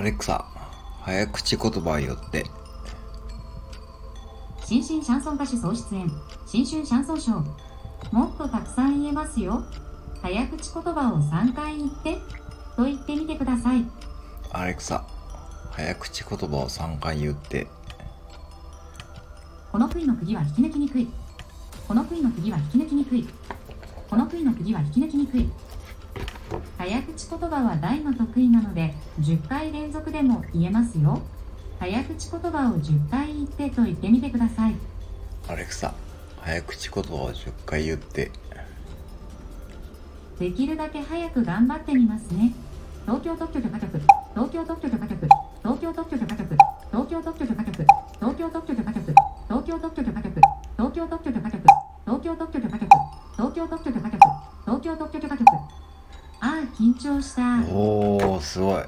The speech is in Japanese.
アレクサ、早口言葉を言って。新進シャンソン歌手総出演。新春シャンソンショーもっとたくさん言えますよ。早口言葉を3回言って。と言ってみてください。アレクサ、早口言葉を3回言って。この杭の釘は引き抜きにくい。この杭の釘は引き抜きにくい。この杭の釘は引き抜きにくい早口言葉は大の得意なので10回連続でも言えますよ。早口言葉を10回言ってと言ってみてください。アレクサ、早口言葉を10回言って。できるだけ早く頑張ってみますね。東京特許許可局東京特許許可局東京特許許可局東京特許許可局東京特許許可局東京特許許可局東京特許許可局東京特許許可局東京特許許可局東京特許許可局ああ緊張したおお、すごい。